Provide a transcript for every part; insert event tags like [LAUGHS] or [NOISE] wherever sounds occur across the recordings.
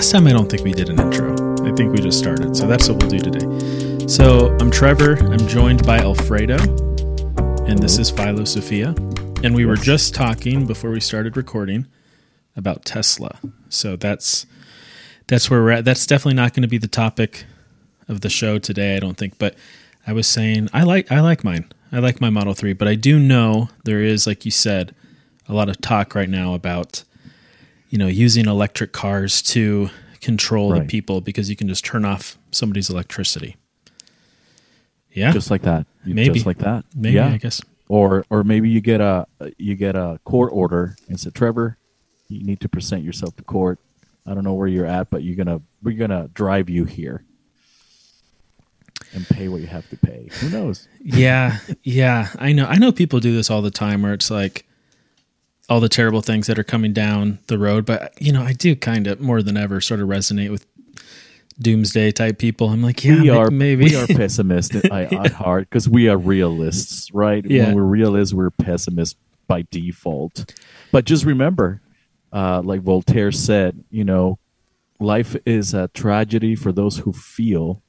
last time I don't think we did an intro. I think we just started. So that's what we'll do today. So I'm Trevor. I'm joined by Alfredo, and this is Philo Sophia. And we were just talking before we started recording about Tesla. So that's that's where we're at. That's definitely not going to be the topic of the show today, I don't think. But I was saying I like I like mine. I like my Model 3, but I do know there is like you said a lot of talk right now about you know using electric cars to control the people because you can just turn off somebody's electricity. Yeah. just like that. Maybe. just like that. maybe yeah. I guess. Or or maybe you get a you get a court order and say, Trevor, you need to present yourself to court. I don't know where you're at, but you're gonna we're gonna drive you here and pay what you have to pay. Who knows? yeah, [LAUGHS] yeah, I know. I know people do this all the time where it's like all the terrible things that are coming down the road, but you know, I do kind of more than ever sort of resonate with doomsday type people. I'm like, yeah, we are maybe. we are pessimists at, at [LAUGHS] heart because we are realists, right? Yeah. When we're realists, we're pessimists by default. But just remember, uh, like Voltaire said, you know, life is a tragedy for those who feel,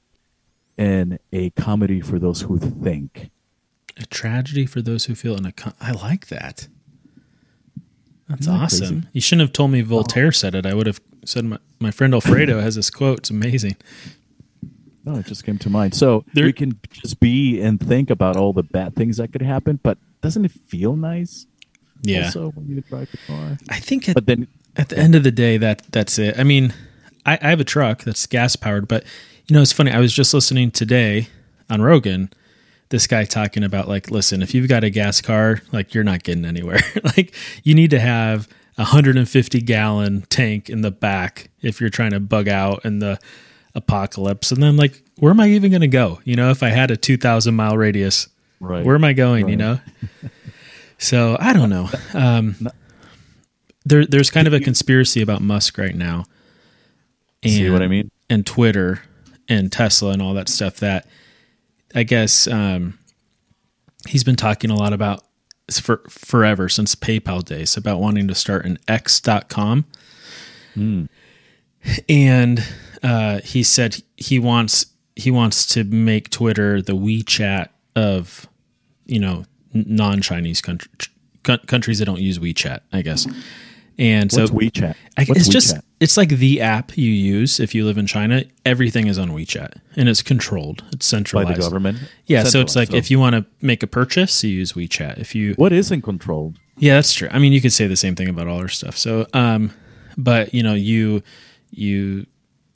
and a comedy for those who think. a tragedy for those who feel and a. Con- I like that. That's that awesome. crazy? You shouldn't have told me Voltaire oh. said it. I would have said my, my friend Alfredo has this quote. It's amazing. No, it just came to mind. So There- we can just be and think about all the bad things that could happen, but doesn't it feel nice? Yeah, Also, when you drive the car, I think it, but then at the end of the day that that's it i mean I, I have a truck that's gas powered but you know it's funny i was just listening today on rogan this guy talking about like listen if you've got a gas car like you're not getting anywhere [LAUGHS] like you need to have a 150 gallon tank in the back if you're trying to bug out in the apocalypse and then like where am i even going to go you know if i had a 2000 mile radius right, where am I going? You know. [LAUGHS] so I don't know. Um, there, there's kind of a conspiracy about Musk right now, and, see what I mean? and Twitter and Tesla and all that stuff. That I guess um, he's been talking a lot about for forever since PayPal days about wanting to start an X.com, and uh, he said he wants he wants to make Twitter the WeChat of you know non-Chinese country, countries that don't use WeChat, I guess. And so WeChat? I, What's it's just WeChat? It's like the app you use if you live in China. Everything is on WeChat and it's controlled. It's centralized by the government. Yeah, so it's like Centralized. if you want to make a purchase, you use WeChat. If you what isn't controlled? yeah, that's true. I mean, you could say the same thing about all our stuff. So, um, but you know, you you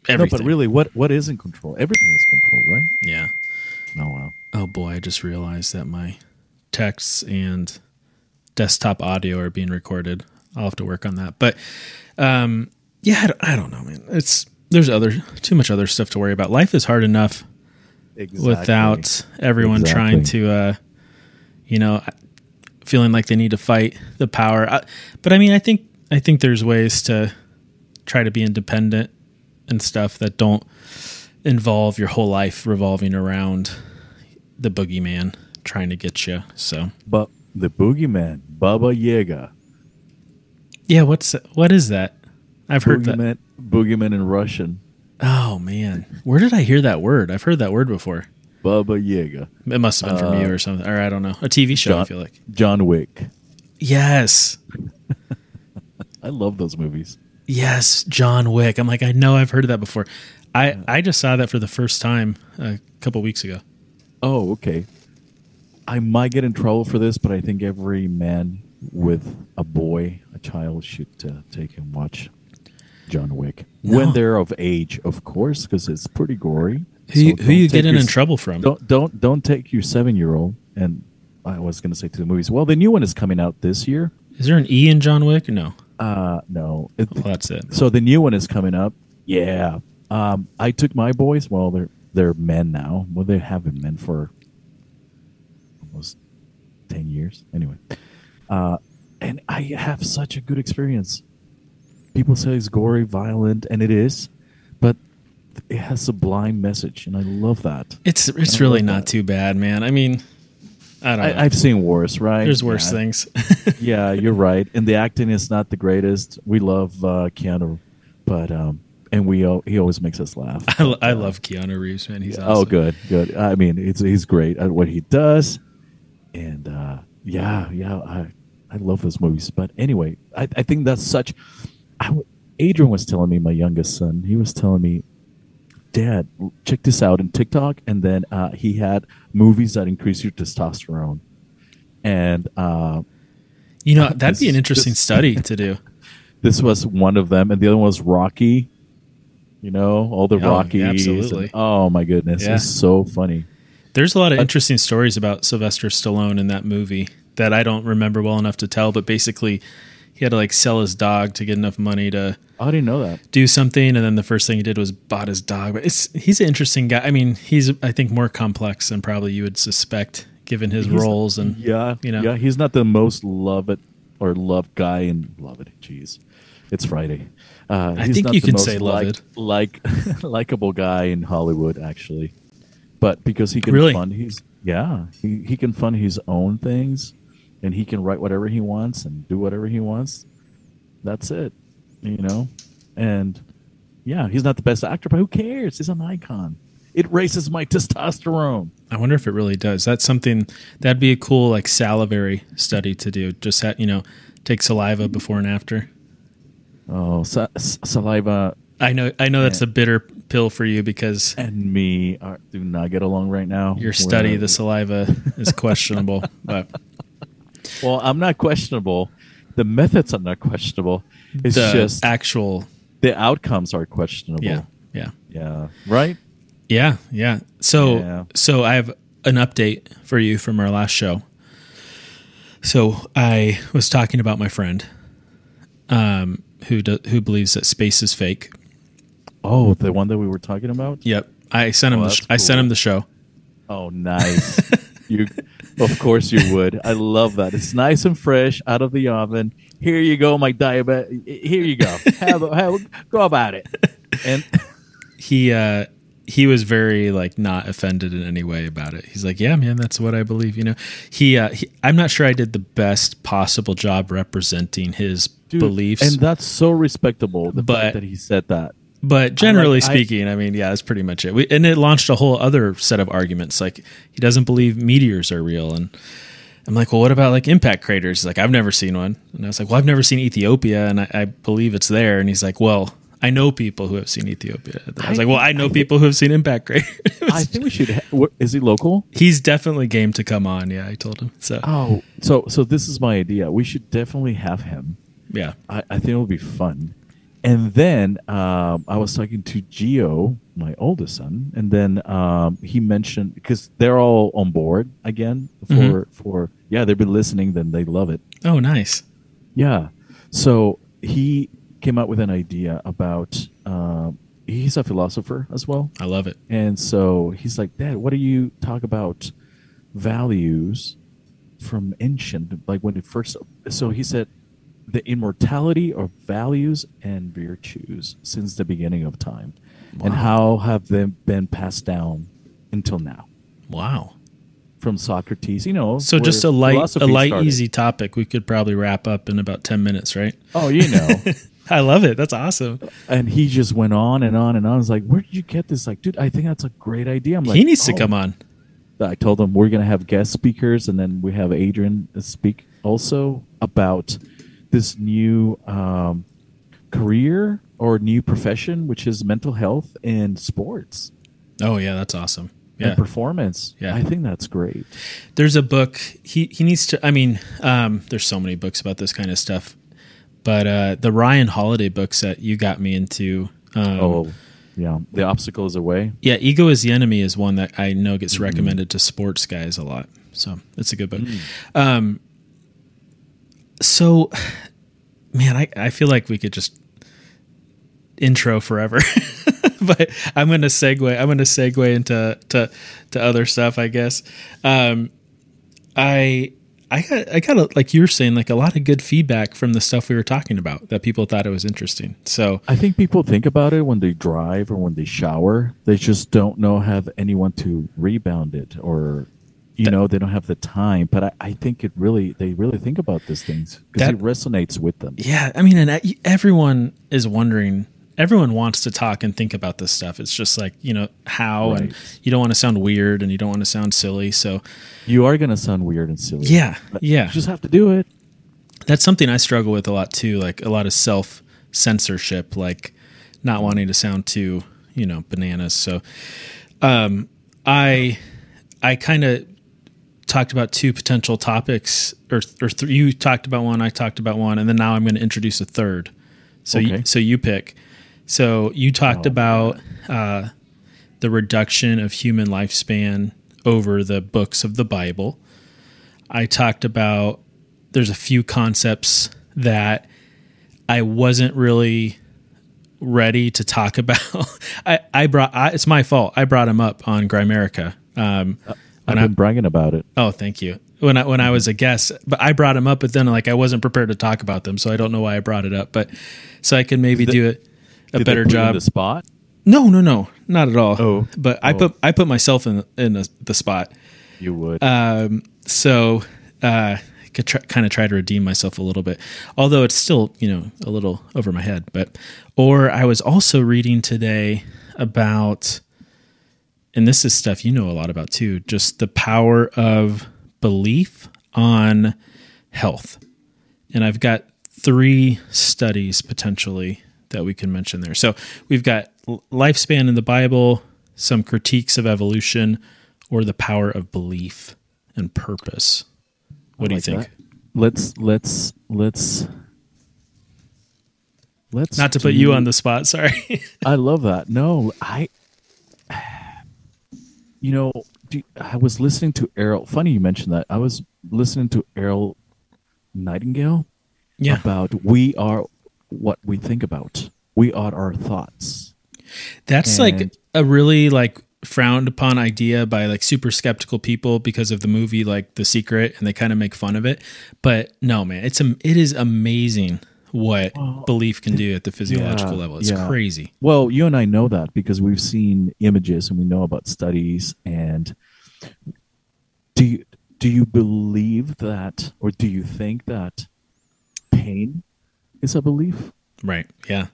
everything. No, but really, what what isn't controlled? Everything is controlled, right? yeah. Oh wow. Oh boy, I just realized that my texts and desktop audio are being recorded. I'll have to work on that. But um, yeah, I don't, I don't know, man. It's there's other too much other stuff to worry about. Life is hard enough without everyone trying to, uh, you know, feeling like they need to fight the power. I, but I mean, I think I think there's ways to try to be independent and stuff that don't involve your whole life revolving around the boogeyman trying to get you. So But the boogeyman, Baba Yaga, yeah, what's what is that? I've heard that. boogeyman, boogeyman in Russian, Oh man, where did I hear that word? I've heard that word before. Baba Yaga, It must have been from Uh, you or something, or I don't know, a TV show. I John- feel like John Wick. yes, [LAUGHS] I love those movies. yes, John Wick. I'm like, I know I've heard of that before. I I just saw that for the first time a couple weeks ago. Oh, okay. I might get in trouble for this, but I think every man with a boy, a child, should uh, take and watch John Wick No. when they're of age, of course, because it's pretty gory. Who you, So who you getting your in trouble from? Don't don't don't take your seven year old. And I was going to say to the movies. Well, the new one is coming out this year. Is there an E in John Wick no? Uh no. It- Well, that's it. so the new one is coming up. Yeah. Um, I took my boys. Well, they're they're men now. Well, they have been men for almost ten years. Anyway, uh, and I have such a good experience. People say it's gory, violent, and it is, but it has sublime message, and I love that. It's it's really not that. too bad, man. I mean, I don't know. I, I've seen worse, right? There's worse yeah. things. [LAUGHS] yeah, you're right. And the acting is not the greatest. We love uh, Keanu, but um, and we he always makes us laugh. [LAUGHS] I, I love Keanu Reeves, man. He's awesome. Oh, good, good. I mean, it's he's great at what he does, and uh, yeah, yeah, I I love those movies. But anyway, I, I think that's such. I w- Adrian was telling me, my youngest son, he was telling me, Dad, check this out in TikTok, and then uh, he had movies that increase your testosterone, and uh, You know, that'd be an interesting this- study to do. [LAUGHS] this was one of them, and the other one was Rocky. You know, all the Oh, Rockies. and- absolutely. oh my goodness, Yeah. it's so funny. There's a lot of interesting stories about Sylvester Stallone in that movie that I don't remember well enough to tell, but basically he had to like sell his dog to get enough money to I didn't know that. do something and then the first thing he did was bought his dog. But it's he's an interesting guy. I mean, he's I think more complex than probably you would suspect given his He's- roles and Yeah, you know. yeah, he's not the most loved or loved guy in love it. Jeez, it's Friday. Uh, I he's think not you can say loved. like like [LAUGHS] likable guy in Hollywood actually, but because he can Really? fund he's yeah he he can fund his own things, and he can write whatever he wants and do whatever he wants. That's it, you know, and yeah, he's not the best actor, but who cares? He's an icon. It raises my [LAUGHS] testosterone. I wonder if it really does. That's something that'd be a cool like salivary study to do. Just ha- you know, take saliva before and after. Oh, sa- saliva I know I know that's a bitter pill for you because and me are, do not get along right now. your study, the saliva, is [LAUGHS] questionable. but well, I'm not questionable. The methods are not questionable. It's the just actual, the outcomes are questionable. yeah, yeah, Yeah. Right. yeah, yeah. So, Yeah. so I have an update for you from our last show. So I was talking about my friend, um, who do, who believes that space is fake. Oh, the one that we were talking about. Yep, I sent him. Oh, the sh- I sent him the show. Oh, nice. [LAUGHS] you, of course, you would. I love that. It's nice and fresh out of the oven. Here you go, my diabetic. Here you go. Have, a- have go about it. And [LAUGHS] he uh he was very like not offended in any way about it. He's like, "Yeah, man, that's what I believe." You know, he, uh, he I'm not sure I did the best possible job representing his dude, beliefs, and that's so respectable. The But- fact that he said that. But generally I- speaking, I, mean, yeah, that's pretty much it. We, and it launched a whole other set of arguments. Like he doesn't believe meteors are real, and I'm like, well, what about like impact craters? He's like, I've never seen one, and I was like, well, I've never seen Ethiopia, and I, I believe it's there. And he's like, well. I know people who have seen Ethiopia. I was I- like, well, I know people who have seen impact craters. I think we should. [LAUGHS] Ha- is he local? He's definitely game to come on. Yeah, I told him. So Oh, so so this is my idea. We should definitely have him. yeah, I, I think it'll be fun. And then um, I was talking to Gio, my oldest son, and then um, he mentioned because they're all on board again for Mhm. for yeah they've been listening, then they love it. Oh, nice. Yeah. So he came up with an idea about. Um, he's a philosopher as well, I love it. and so he's like, Dad, what do you talk about values from ancient, like when it first? So he said, the immortality of values and virtues since the beginning of time, and how have they been passed down until now Wow. from Socrates? You know, So just a light, a light, started. easy topic. We could probably wrap up in about ten minutes, right? Oh, you know. [LAUGHS] I love it. That's awesome. and he just went on and on and on. I was like, "Where did you get this?" Like, dude, I think that's a great idea. I'm like, he needs to "Oh." come on. I told him we're gonna have guest speakers, and then we have Adrian speak also about this new um, career or new profession, which is mental health and sports Oh yeah, that's awesome. Yeah, and performance. Yeah. I think that's great. there's a book. He he needs to. I mean, um, there's so many books about this kind of stuff, but uh, the Ryan Holiday books that you got me into. Um, oh, yeah, the obstacle is away. Yeah, Ego is the Enemy is one that I know gets Mm-hmm. recommended to sports guys a lot. So it's a good book. Mm. Um, so, [SIGHS] man, I, I feel like we could just intro forever. [LAUGHS] but I'm to segue. I'm to segue into to to other stuff. I guess. Um, I I got I got a, like you're saying like a lot of good feedback from the stuff we were talking about that people thought it was interesting. So I think people think about it when they drive or when they shower. They just don't know have anyone to rebound it or you That- know they don't have the time. But I, I think it really they really think about these things because it resonates with them. Yeah, I mean, and e- everyone is wondering everyone wants to talk and think about this stuff. It's just like you know how, and you don't want to sound weird and you don't want to sound silly. So You are gonna sound weird and silly. yeah, yeah, You just have to do it. that's something I struggle with a lot too. Like a lot of self censorship, like not wanting to sound too, you know, bananas. So, um, I, I kind of talked about two potential topics, or or th- you talked about one, I talked about one, and then now I'm going to introduce a third. So, you, so you pick. So you talked Oh, about uh, the reduction of human lifespan over the books of the Bible. I talked about there's a few concepts that I wasn't really ready to talk [LAUGHS] about. I, I brought I, it's my fault. I brought him up on Grimerica. Um, I've when I, been bragging about it. oh, thank you. When I when I was a guest, but I brought him up, but then like I wasn't prepared to talk about them, so I don't know why I brought it up. But so I can maybe Did do it a they better put you in job. the spot. No, no, no, not at all. Oh. but I Oh. put I put myself in in the, the spot. You would. Um, so uh, I could try, kind of try to redeem myself a little bit, although it's still you know a little over my head. But or I was also reading today about, and this is stuff you know a lot about too, just the power of belief on health, and I've got three studies potentially that we can mention there. So we've got lifespan in the Bible, some critiques of evolution, or the power of belief and purpose. What do you think? that. Let's let's let's let's Not to put you on the spot, sorry. [LAUGHS] I love that. No, I. You know, I was listening to Earl. Funny you mentioned that. I was listening to Earl Nightingale yeah. about we are what we think about. We are our thoughts. That's like a really like frowned upon idea by like super skeptical people because of the movie like The Secret and they kind of make fun of it. But no, man, it's a it is amazing what Well, belief can do at the physiological yeah, level. It's yeah. crazy. Well, you and I know that because we've seen images and we know about studies. And do you do you believe that, or do you think that pain is a belief? Right. Yeah.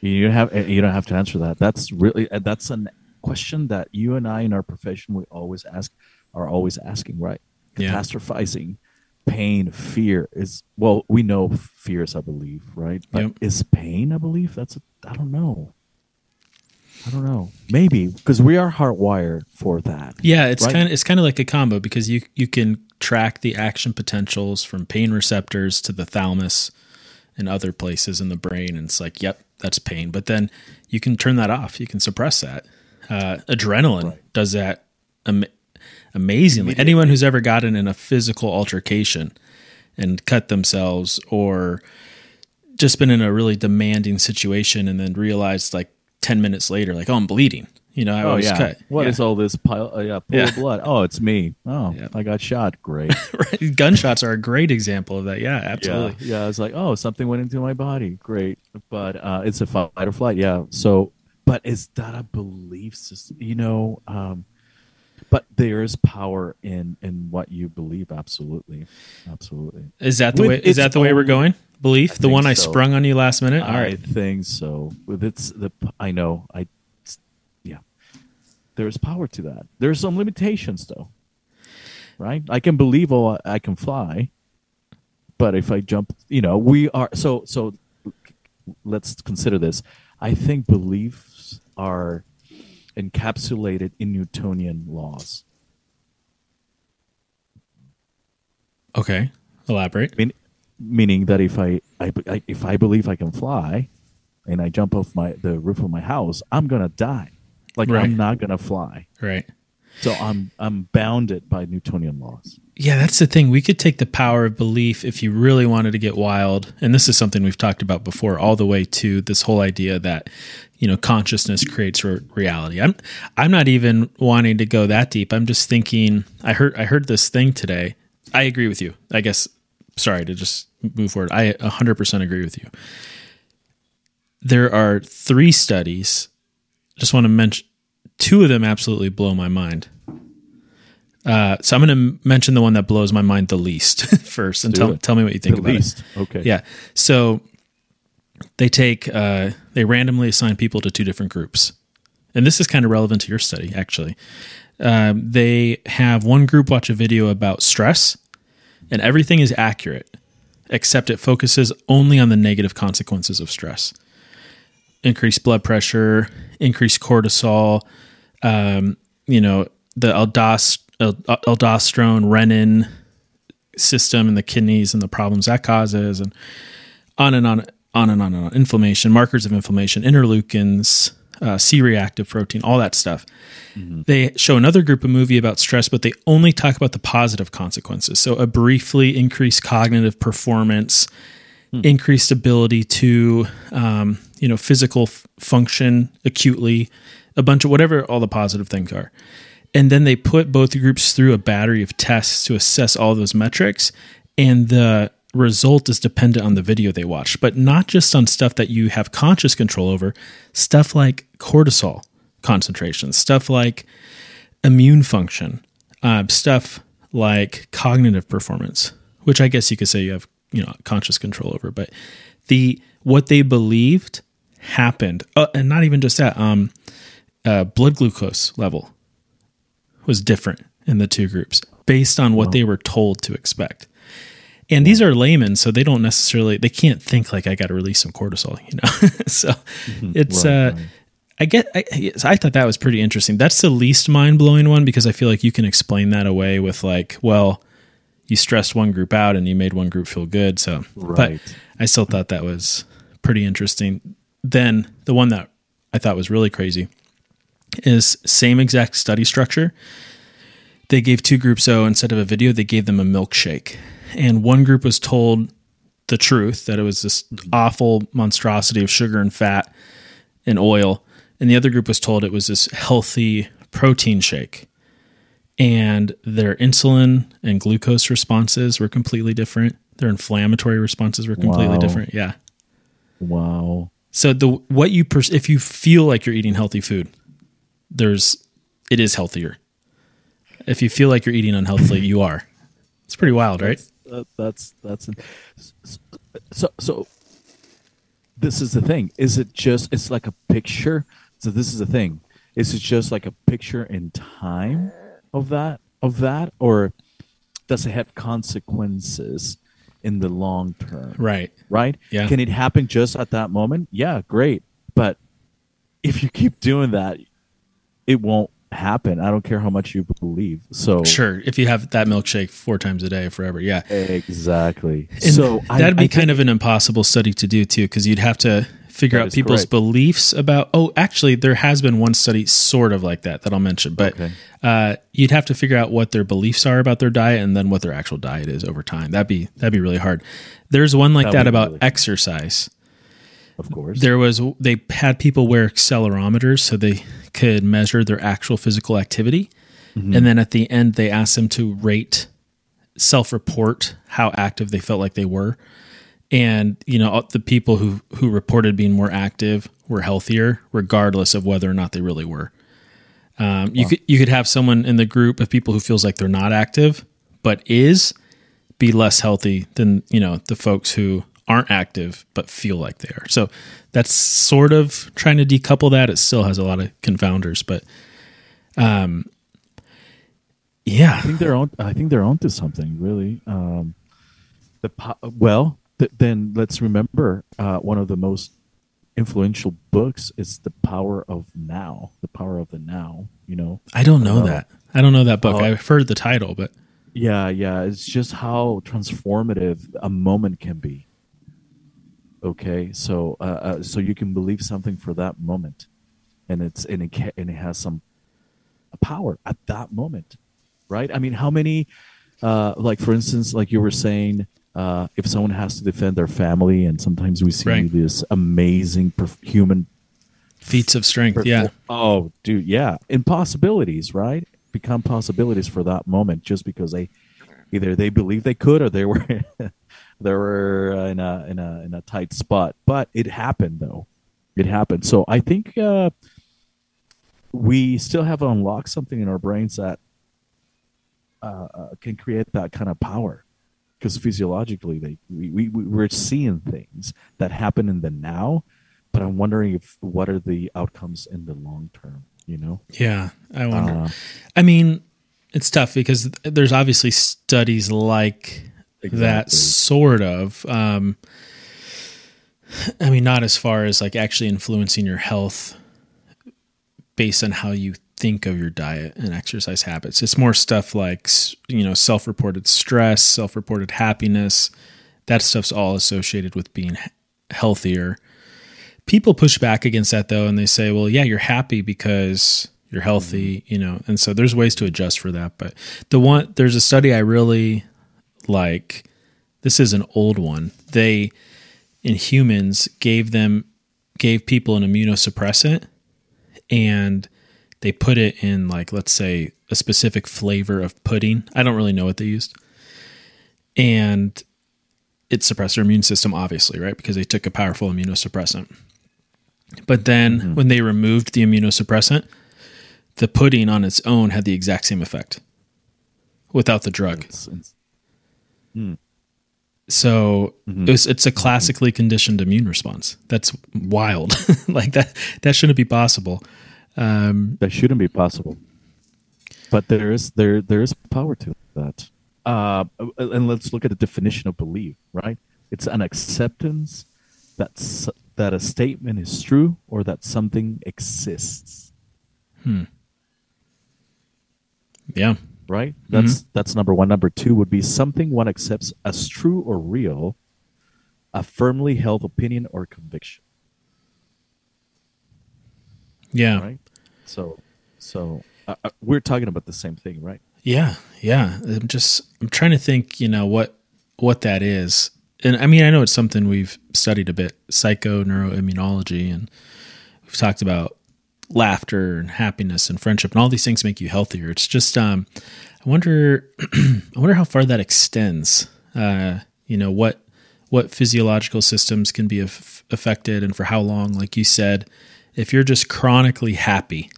You don't have you don't have to answer that. That's really that's a question that you and I in our profession we always ask are always asking. Right? Yeah. Pain, fear is well. We know fear is a belief, right? But Yep. is pain a belief? That's a, I don't know. I don't know. Maybe because we are hardwired for that. Yeah, it's Right. kind of it's kind of like a combo because you you can track the action potentials from pain receptors to the thalamus and other places in the brain, and it's like, yep, that's pain. But then you can turn that off. You can suppress that. Uh, adrenaline Right. does that amazingly. Anyone who's ever gotten in a physical altercation and cut themselves or just been in a really demanding situation and then realized like 10 minutes later like oh i'm bleeding you know i Oh was yeah. cut What is Yeah. all this pile? Uh, yeah, pool Yeah. of blood. Oh, it's me. Oh, Yeah. I got shot. Great. [LAUGHS] Right. Gunshots are a great example of that. Yeah, absolutely. Yeah, yeah. I was like, oh, something went into my body. Great, but uh, it's a fight or flight. Yeah. So, but is that a belief system? You know, um, but there is power in in what you believe. Absolutely, absolutely. Is that the With way? Is that the way we're going? Belief, the think one I sprung on you last minute. All I right. think so. With its the, I know. I, yeah. There is power to that. There's some limitations, though. Right? I can believe oh I can fly, but if I jump, you know, we are so so. Let's consider this. I think beliefs are encapsulated in Newtonian laws. Okay. Elaborate. mean, meaning that if I, I, I if I believe I can fly, and I jump off my the roof of my house, I'm gonna die. Like Right. I'm not gonna fly. Right. So I'm I'm bounded by Newtonian laws. Yeah, that's the thing. We could take the power of belief if you really wanted to get wild. And this is something we've talked about before, all the way to this whole idea that, you know, consciousness creates re- reality. I'm I'm not even wanting to go that deep. I'm just thinking I heard I heard this thing today. I agree with you. I guess sorry to just move forward. I 100% agree with you. There are three studies. Just want to mention two of them absolutely blow my mind. Uh, so I'm going to mention the one that blows my mind the least [LAUGHS] first, and tell, tell me what you think At about least, it. okay. Yeah. So they take uh, they randomly assign people to two different groups, and this is kind of relevant to your study actually. Um, they have one group watch a video about stress, and everything is accurate, except it focuses only on the negative consequences of stress. Increased blood pressure, increased cortisol, um, you know, the aldost- aldosterone, renin system in the kidneys and the problems that causes, and on and on, on and on and on. Inflammation, markers of inflammation, interleukins, uh, C reactive protein, all that stuff. Mm-hmm. They show another group of movie about stress, but they only talk about the positive consequences. So a briefly increased cognitive performance, hmm. increased ability to, um, you know, physical f- function acutely, a bunch of whatever all the positive things are. And then they put both groups through a battery of tests to assess all those metrics. And the result is dependent on the video they watch, but not just on stuff that you have conscious control over, stuff like cortisol concentration, stuff like immune function, uh, stuff like cognitive performance, which I guess you could say you have you know conscious control over. But the what they believed happened, uh, and not even just that, um, uh, blood glucose level was different in the two groups based on what they were told to expect. And these are laymen, so they don't necessarily they can't think like I got to release some cortisol, you know. [LAUGHS] so mm-hmm. it's right, uh, right. I get I, I thought that was pretty interesting. That's the least mind blowing one because I feel like you can explain that away with like, well, you stressed one group out and you made one group feel good. So, right. but I still thought that was pretty interesting. Then the one that I thought was really crazy is same exact study structure. They gave two groups so instead of a video, they gave them a milkshake and one group was told the truth that it was this awful monstrosity of sugar and fat and oil, and the other group was told it was this healthy protein shake. And their insulin and glucose responses were completely different. Their inflammatory responses were completely wow. different. Yeah. Wow. So the what you pers- if you feel like you're eating healthy food, there's it is healthier. If you feel like you're eating unhealthily, you are. It's pretty wild, right? that, uh, that's that's so so. This is the thing. Is it just? It's like a picture. So this is the thing. Is it just like a picture in time of that of that, or does it have consequences in the long term? Right. Right. Yeah. Can it happen just at that moment? Yeah, great. But if you keep doing that, it won't happen. I don't care how much you believe. So sure, if you have that milkshake four times a day forever, yeah, exactly. And so that'd I, be I kind of an impossible study to do too, because you'd have to figure out people's correct. beliefs about. Oh, actually, there has been one study sort of like that that I'll mention, but okay. uh, you'd have to figure out what their beliefs are about their diet and then what their actual diet is over time. That'd be that'd be really hard. There's one like that, that about really exercise of course. There was they had people wear accelerometers so they could measure their actual physical activity, mm-hmm. and then at the end they asked them to rate, self-report how active they felt like they were, and you know the people who who reported being more active were healthier regardless of whether or not they really were. Um, you could you could have someone in the group of people who feels like they're not active but is be less healthy than you know the folks who aren't active but feel like they are. So that's sort of trying to decouple that. It still has a lot of confounders, but um, yeah, I think they're on. I think they're onto something really. Um, the po- well, th- then let's remember uh, one of the most influential books is the power of now the power of the now you know? I don't know uh, that. I don't know that book. uh, i've heard the title but yeah yeah. It's just how transformative a moment can be. Okay? So uh, uh, so you can believe something for that moment. And it's and it, ca- and it has some power at that moment right? I mean how many uh, like for instance like you were saying uh, if someone has to defend their family and sometimes we see right. this amazing perf- human feats of strength perf- yeah oh dude yeah impossibilities right become possibilities for that moment just because they either they believe they could or they were [LAUGHS] they were uh, in a in a in a tight spot. But it happened though. It happened. So I think uh, we still have unlocked something in our brains that uh, uh, can create that kind of power. Because physiologically they we, we we're seeing things that happen in the now, but I'm wondering if what are the outcomes in the long term. You know? Yeah, I wonder. Uh, I mean, it's tough because there's obviously studies like that sort of. Um, I mean, not as far as like actually influencing your health based on how you think of your diet and exercise habits. It's more stuff like you know self-reported stress, self-reported happiness. That stuff's all associated with being healthier. People push back against that though, and they say, "Well, yeah, you're happy because you're healthy," mm-hmm. you know. And so there's ways to adjust for that. But the one there's a study I really like. This is an old one. They in humans gave them gave people an immunosuppressant and they put it in like let's say a specific flavor of pudding. I don't really know what they used. And it suppressed their immune system obviously, right? Because they took a powerful immunosuppressant. But then mm-hmm. when they removed the immunosuppressant, the pudding on its own had the exact same effect without the drug. Hmm. Mm-hmm. it's, it's, So it was, it's a mm-hmm. classically conditioned immune response. That's wild. [LAUGHS] like that that shouldn't be possible. Um, that shouldn't be possible. But there is there there is power to that. Uh, and let's look at the definition of belief. Right, it's an acceptance that that a statement is true or that something exists. Hmm. Yeah. Right, that's that's number one. Number two would be something one accepts as true or real, a firmly held opinion or conviction. Yeah. Right, so so uh, uh, we're talking about the same thing, right? Yeah. Yeah. I'm just I'm trying to think, you know, what what that is. And I mean, I know it's something we've studied a bit, psycho neuroimmunology and we've talked about laughter and happiness and friendship and all these things make you healthier. It's just um I wonder [CLEARS THROAT] I wonder how far that extends. Uh, you know, what what physiological systems can be af- affected and for how long like you said if you're just chronically happy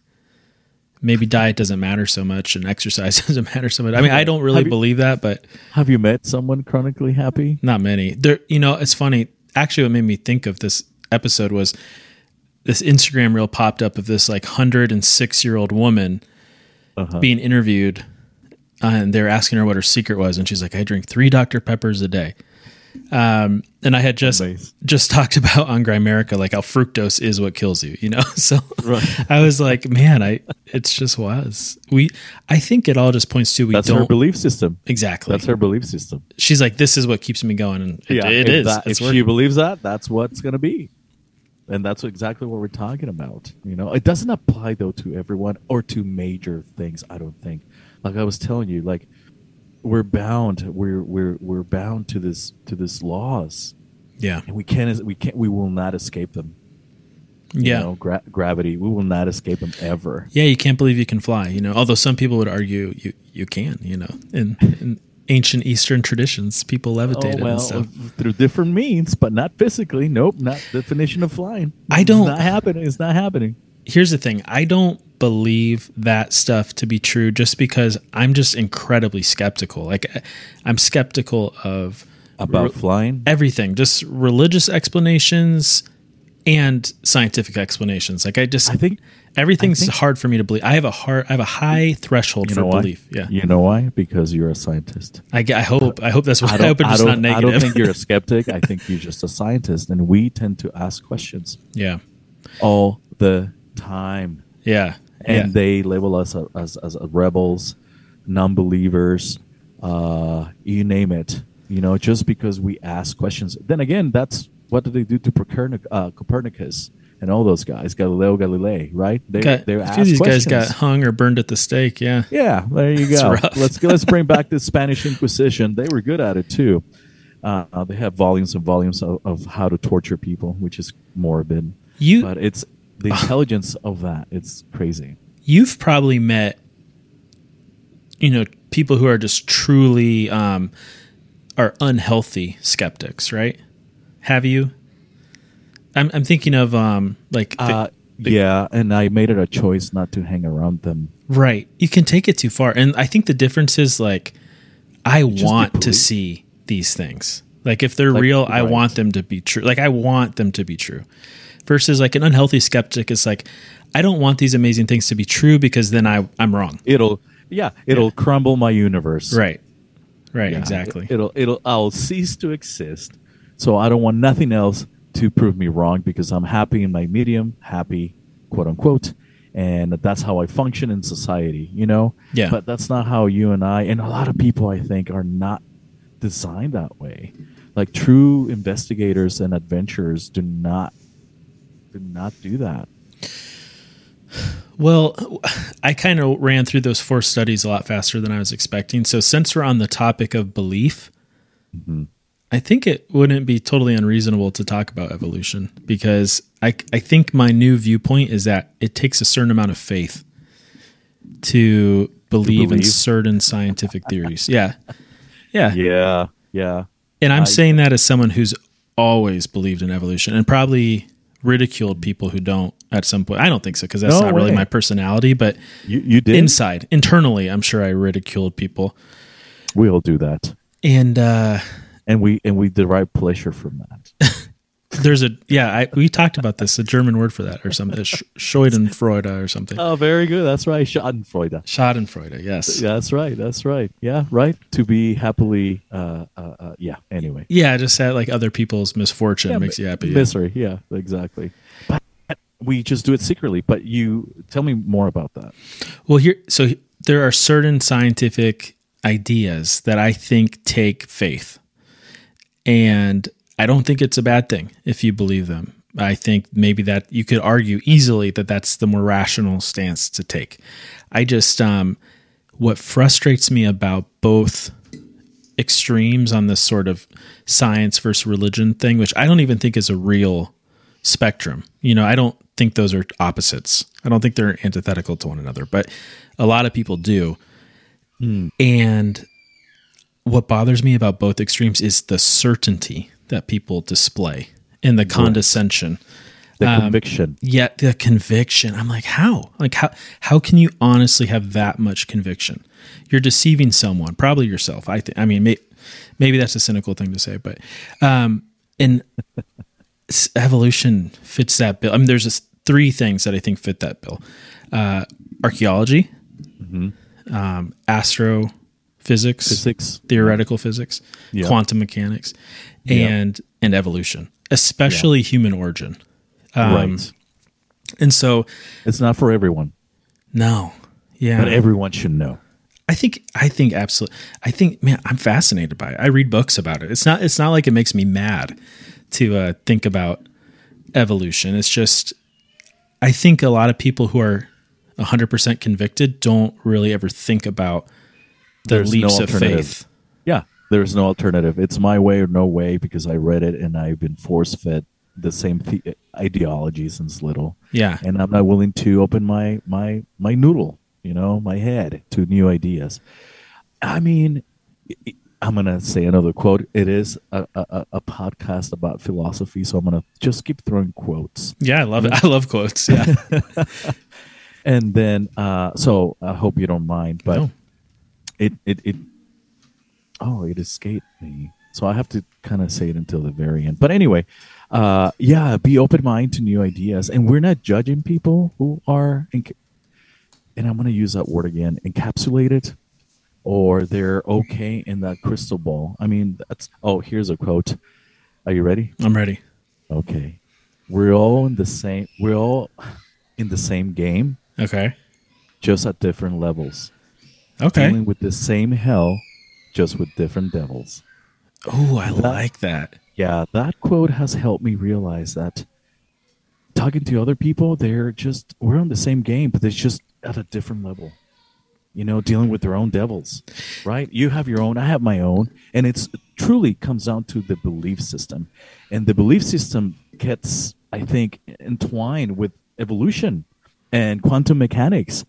maybe diet doesn't matter so much and exercise [LAUGHS] doesn't matter so much i mean i don't really you- believe that but Have you met someone chronically happy? not many there you know it's funny actually what made me think of this episode was this instagram reel popped up of this like 106 year old woman Uh-huh. being interviewed and they're asking her what her secret was and she's like i drink three dr peppers a day um, and i had just just [LAUGHS] talked about on Grimerica, like how fructose is what kills you, you know? [LAUGHS] So Right. I was like, man, I, it's just was we, I think it all just points to, we That's don't her belief system. exactly. That's her belief system. She's like, this is what keeps me going. And it, it if is. that- It's if working. she believes that, that's what's going to be. And that's exactly what we're talking about. You know, it doesn't apply though to everyone or to major things. I don't think. Like I was telling you, like we're bound. We're we're we're bound to this to this laws, yeah. and we can't we can't we will not escape them. You Yeah. know, gra- gravity. We will not escape them ever. Yeah. You can't believe you can fly, you know, although some people would argue you, you can, you know, in, in ancient Eastern traditions, people oh, levitated Oh well, and stuff. through different means, but not physically. Nope, not definition of flying. I don't- it's not happening. It's not happening. Here's the thing i don't believe that stuff to be true just because i'm just incredibly skeptical like I- i'm skeptical of About re- flying. everything just religious explanations and scientific explanations like i just I think everything's I think- hard for me to believe i have a hard i have a high threshold for why? belief yeah You know why? Because you're a scientist. I, I hope i hope that's what i, don't- hope it's don't- negative I don't think you're a [LAUGHS] skeptic. I think you're just a scientist, and we tend to ask questions yeah all the time, yeah and yeah. they label us as, as, as rebels, non-believers, uh, you name it. You know, just because we ask questions. Then again, that's what did they do to Copernic, uh, Copernicus and all those guys, Galileo Galilei, right? They Got- they asked these questions. guys got hung or burned at the stake yeah Yeah, there you [LAUGHS] go. Let's let's bring back the Spanish Inquisition. They were good at it too. Uh, uh, they have volumes and volumes of, of how to torture people, which is morbid. you But it's the intelligence of that. It's crazy. you've probably met you know people who are just truly um are unhealthy skeptics right have you i'm, I'm thinking of um like the- Uh, yeah, and I made it a choice not to hang around them. right you can take it too far and i think the difference is like i Just want to see these things. Like if they're Like, real, I want them to be true. Like I want them to be true. Versus like an unhealthy skeptic is like, I don't want these amazing things to be true because then I I'm wrong. It'll yeah, it'll crumble my universe. Right. Right. Yeah, exactly. It, will it'll I'll cease to exist. So I don't want nothing else to prove me wrong because I'm happy in my medium, happy, quote unquote, and that's how I function in society, you know? Yeah. But that's not how you and I and a lot of people I think are not designed that way. Like true investigators and adventurers do not do not do that. Well, I kind of ran through those four studies a lot faster than I was expecting. So, since we're on the topic of belief, mm-hmm. I think it wouldn't be totally unreasonable to talk about evolution because I, I think my new viewpoint is that it takes a certain amount of faith to believe, in believe? certain scientific theories. Yeah. Yeah. Yeah. Yeah. And I'm I- saying that as someone who's always believed in evolution and probably ridiculed people who don't at some point. I don't think so because that's No not really my personality, but You you did inside, internally, I'm sure I ridiculed people. we all do that. And uh, And we and we derive pleasure from that. [LAUGHS] there's a, yeah, I, we talked about this, a German word for that or something, Sch- Schadenfreude or something. Oh, very good. That's right. Schadenfreude. Schadenfreude, yes. Yeah, that's right. That's right. Yeah, right. To be happily, uh, uh, uh yeah. Anyway, Yeah, just that like other people's misfortune yeah, makes you happy. yeah. Misery. Yeah, exactly. But we just do it secretly. But you tell me more about that. Well, here, so there are certain scientific ideas that I think take faith, and I don't think it's a bad thing if you believe them. I think maybe that you could argue easily that that's the more rational stance to take. I just, um, what frustrates me about both extremes on this sort of science versus religion thing, which I don't even think is a real spectrum. You know, I don't think those are opposites. I don't think they're antithetical to one another, but a lot of people do. And what bothers me about both extremes is the certainty that people display and the condescension. The Um, conviction. Yet the conviction, I'm like, how? Like how how can you honestly have that much conviction? You're deceiving someone, probably yourself. I think. I mean, may, maybe that's a cynical thing to say, but um, and evolution fits that bill. I mean, there's just three things that I think fit that bill: uh, archaeology, um, astrophysics, Physics. theoretical physics, quantum mechanics, Yeah. and and evolution, especially human origin. Um, right. And so, It's not for everyone, no, yeah, but everyone should know. I think I think absolutely. I think man, I'm fascinated by it. I read books about it. It's not it's not like it makes me mad to uh, think about evolution. It's just I think a lot of people who are 100% convicted don't really ever think about the There's no leaps of faith. Yeah, there's no alternative. It's my way or no way because I read it and I've been force fed the same the- ideology since little. Yeah. and I'm not willing to open my my my noodle, you know, my head to new ideas. I mean, I'm gonna say another quote. It is a, a, a- a podcast about philosophy, so I'm gonna just keep throwing quotes. Yeah, I love it. I love quotes. Yeah. [LAUGHS] And then, uh, so I hope you don't mind, but No. it, it it oh, it escaped me. So I have to kind of say it until the very end. But anyway, uh, yeah, be open minded to new ideas, and we're not judging people who are, enc- and I'm going to use that word again, encapsulated, or they're okay in that crystal ball. I mean, that's oh, here's a quote. Are you ready? I'm ready. Okay, we're all in the same. We're all in the same game, Okay. just at different levels, Okay. dealing with the same hell, just with different devils. Oh, I like that. Yeah, that quote has helped me realize that talking to other people, they're just we're on the same game, but it's just at a different level. You know, dealing with their own devils, right? You have your own, I have my own, and it's truly comes down to the belief system, and the belief system gets, I think, entwined with evolution and quantum mechanics.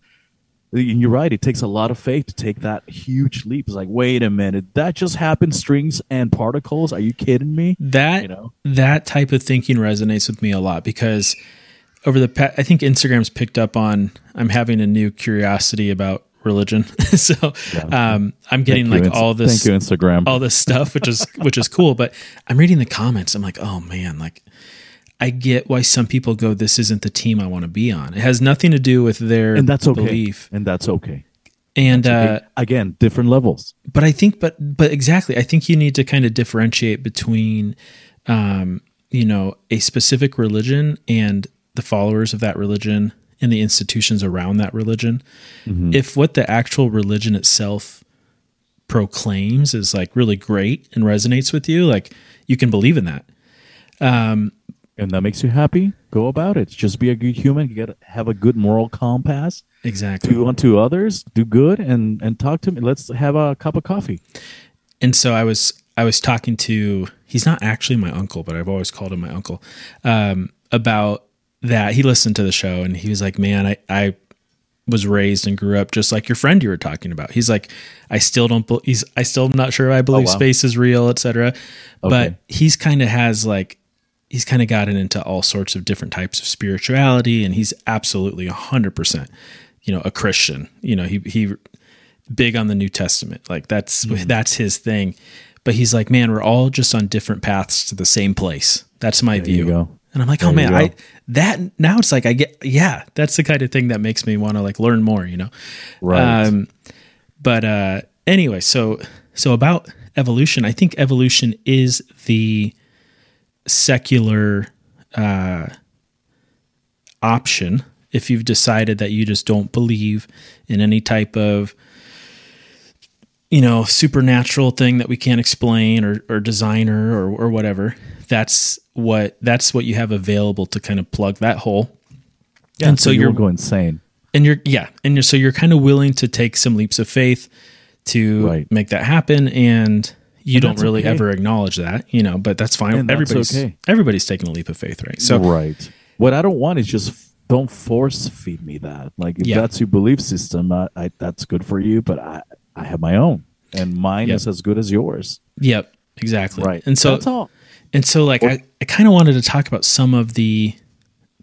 You're right. It takes a lot of faith to take that huge leap. It's like, wait a minute, that just happened. Strings and particles. Are you kidding me? That You know? that type of thinking resonates with me a lot because over the pa- I think Instagram's picked up on I'm having a new curiosity about religion. [LAUGHS] so Yeah. um, I'm getting Thank like Inst- all this Thank you, Instagram. all this stuff, which is which is cool. But I'm reading the comments. I'm like, oh man, like I get why some people go, this isn't the team I want to be on. It has nothing to do with their and that's okay. belief. And that's okay. And uh, Okay. Again, different levels. but I think, but but exactly, I think you need to kind of differentiate between, um, you know, a specific religion and the followers of that religion and the institutions around that religion. If what the actual religion itself proclaims is like really great and resonates with you, like you can believe in that. And that makes you happy, go about it. Just be a good human. You gotta have a good moral compass. Exactly. Do unto others, do good, and and talk to me. Let's have a cup of coffee. and so I was I was talking to he's not actually my uncle, but I've always called him my uncle um, about that. He listened to the show and he was like, "Man, I I was raised and grew up just like your friend you were talking about." He's like, "I still don't. bel he's I still am not sure if I believe wow. space is real, etc." Okay. But he's kind of has like he's kind of gotten into all sorts of different types of spirituality, and he's absolutely hundred percent, you know, a Christian. You know, he he big on the New Testament. Like that's Mm-hmm. that's his thing. But he's like, man, we're all just on different paths to the same place. That's my you view. And I'm like, oh man, I that now it's like I get yeah, that's the kind of thing that makes me want to like learn more, you know. Right. Um, but uh, anyway, so so about evolution, I think evolution is the secular uh, option if you've decided that you just don't believe in any type of you know supernatural thing that we can't explain or, or designer or, or whatever that's what that's what you have available to kind of plug that hole Yeah, and so you you're won't go insane. and you're yeah and you're, so you're kind of willing to take some leaps of faith to Right. make that happen and you And don't really okay. ever acknowledge that you know but that's fine And that's everybody's okay. everybody's taking a leap of faith right so right. What I don't want is just don't force feed me that. Like if Yeah. that's your belief system, I, I, that's good for you. But I I have my own, and mine Yep. is as good as yours. yep exactly Right. and so that's all. and so like i, I kind of wanted to talk about some of the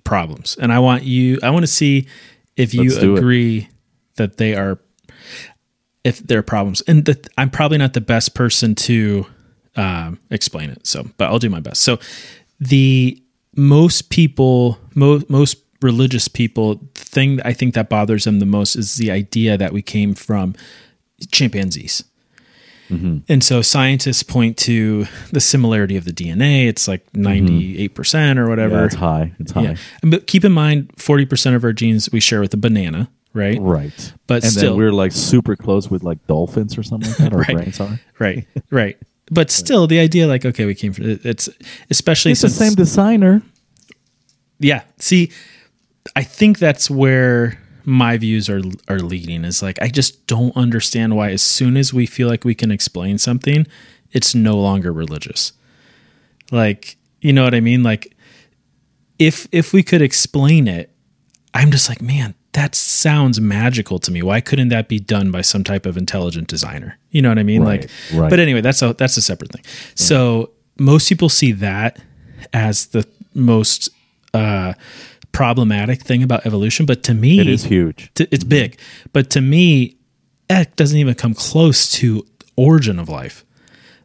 problems and i want you i want to see if you Let's it. agree that they are if there are problems. And that i'm probably not the best person to um, explain it. So but i'll do my best. So the most people mo- most religious people the thing that i think that bothers them the most is the idea that we came from chimpanzees. And so scientists point to the similarity of the dna it's like 98% or whatever. Yeah, it's high. It's high. yeah. But keep in mind, 40% of our genes we share with a banana, right? Right. But and still- then we're like super close with like dolphins or something like that. Our [LAUGHS] Right. brains [LAUGHS] are. Right. Right. But still, the idea, like, okay, we came from it's especially It's the same designer. yeah. See, I think that's where my views are are leading. Is like I just don't understand why as soon as we feel like we can explain something, it's no longer religious. Like, you know what I mean? Like if if we could explain it, I'm just like, man, that sounds magical to me. Why couldn't that be done by some type of intelligent designer? You know what I mean? Right, like right. but anyway, that's a that's a separate thing. So most people see that as the most uh problematic thing about evolution, but to me It is huge. to, it's big. But to me, that doesn't even come close to origin of life,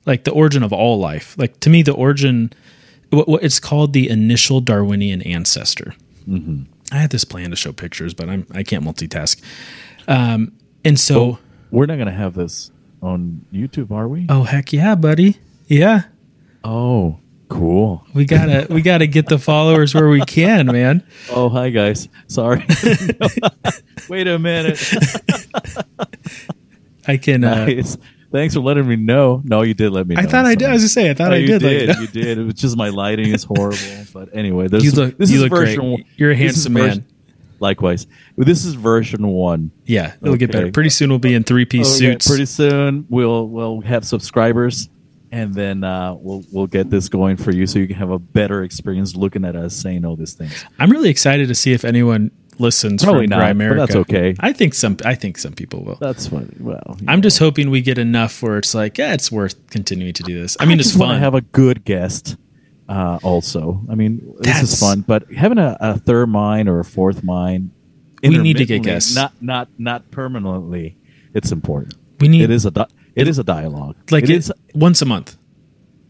like the origin of all life. Like to me, the origin, what, what it's called the initial Darwinian ancestor. I had this plan to show pictures, but I'm I can't multitask. Um, and so, We're not gonna have this on YouTube, are we? oh heck yeah, buddy, yeah, Oh, cool. we gotta we gotta get the followers where we can, man. Oh, hi guys. Sorry. [LAUGHS] Wait a minute. [LAUGHS] I can. Uh, Nice. Thanks for letting me know. No, you did let me know. I thought I did. I Sorry. was just say I thought Oh, I you did. did. Like, you [LAUGHS] did. It was just my lighting is horrible. But anyway, this, you look. this you is look great. one. You're a this is handsome version- man. Likewise. This is version one. Yeah, it'll get better. Pretty soon we'll be in three piece Okay, suits. Pretty soon we'll we'll have subscribers, and then uh, we'll we'll get this going for you, so you can have a better experience looking at us saying all these things. I'm really excited to see if anyone listens Probably from not, Dry but America. that's okay. I think some. I think some people will. That's funny. Well, I'm just hoping we get enough where it's like, yeah, it's worth continuing to do this. I mean, it's just fun. to have a good guest. Uh, also, I mean, this That's- is fun, but having a, a third mind or a fourth mind, We need to get guests. Not not not permanently. It's important. We need It is a di- it is a dialogue. like it it, is once a month.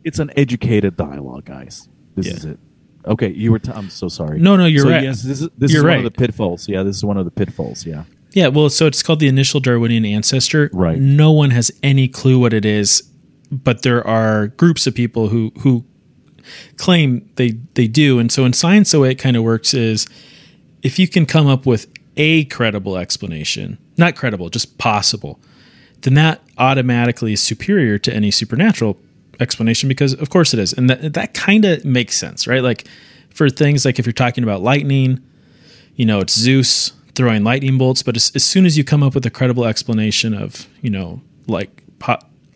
it's an educated dialogue, guys. This Yeah. is it. Okay, you were. T- I'm so sorry. No, no, you're So, right. Yes, this is this You're is one of the pitfalls. Yeah, this is one of the pitfalls. Yeah. Yeah, well, so it's called the initial Darwinian ancestor. Right. No one has any clue what it is, but there are groups of people who who claim they they do. And so in science, the way it kind of works is if you can come up with a credible explanation, not credible, just possible, then that automatically is superior to any supernatural explanation because of course it is. And that that kind of makes sense, right? Like for things like if you're talking about lightning, you know, it's Zeus throwing lightning bolts, but as, as soon as you come up with a credible explanation of, you know, like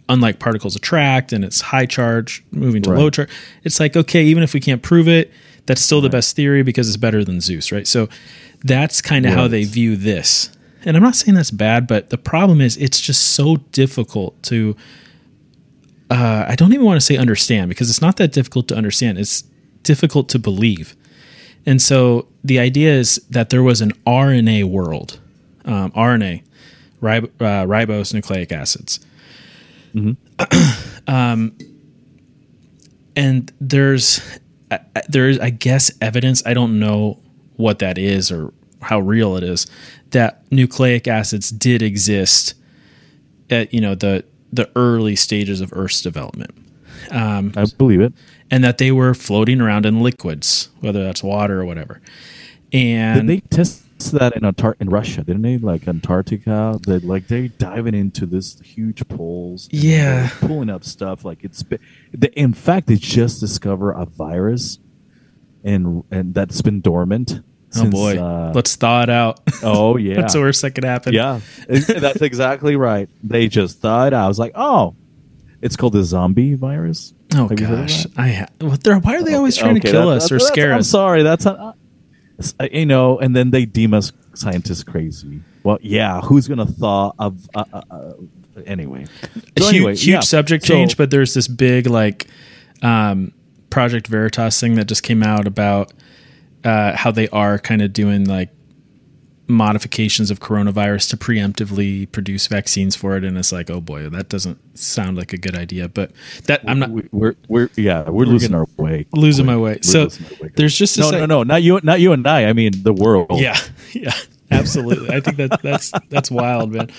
unlike particles attract and it's high charge moving to Right. low charge, it's like, okay, even if we can't prove it, that's still the best theory because it's better than Zeus, right? So that's kind of how they view this. And I'm not saying that's bad, but the problem is it's just so difficult to uh, I don't even want to say understand because it's not that difficult to understand. It's difficult to believe. And so the idea is that there was an RNA world, um, RNA, rib- uh, ribose nucleic acids. [CLEARS THROAT] um, and there's uh, there's I guess evidence. I don't know what that is or how real it is that nucleic acids did exist at you know the the early stages of Earth's development um, I believe it. and that they were floating around in liquids, whether that's water or whatever. Did And they test that in Antar- in Russia? Didn't they? Like Antarctica, that like they diving into this huge and Yeah. pulling up stuff like it's. be- they- In fact, they just discover a virus, and and that's been dormant. Oh since, boy, uh, let's thaw it out. oh [LAUGHS] yeah, that's the worst that could happen. yeah, [LAUGHS] that's exactly right. They just thought I was like, oh, it's called the zombie virus. Oh Have you heard of gosh. I ha- well, why are they always trying to kill that- us or that's- scare I'm us? sorry, that's it's, uh, you know, and then they deem us scientists crazy. Well, yeah, who's gonna thaw of uh, uh, uh, anyway? So huge, anyway, huge yeah. subject So- change, but there's this big like um, Project Veritas thing that just came out about uh, how they are kind of doing like modifications of coronavirus to preemptively produce vaccines for it, and it's like, oh boy, that doesn't sound like a good idea. But that I'm not we, we're we're yeah we're, losing gonna- our way. losing my way. We're So losing way. there's just no no no not you not you and I. I mean the world. Yeah, [LAUGHS] yeah, absolutely. I think that that's that's wild, man.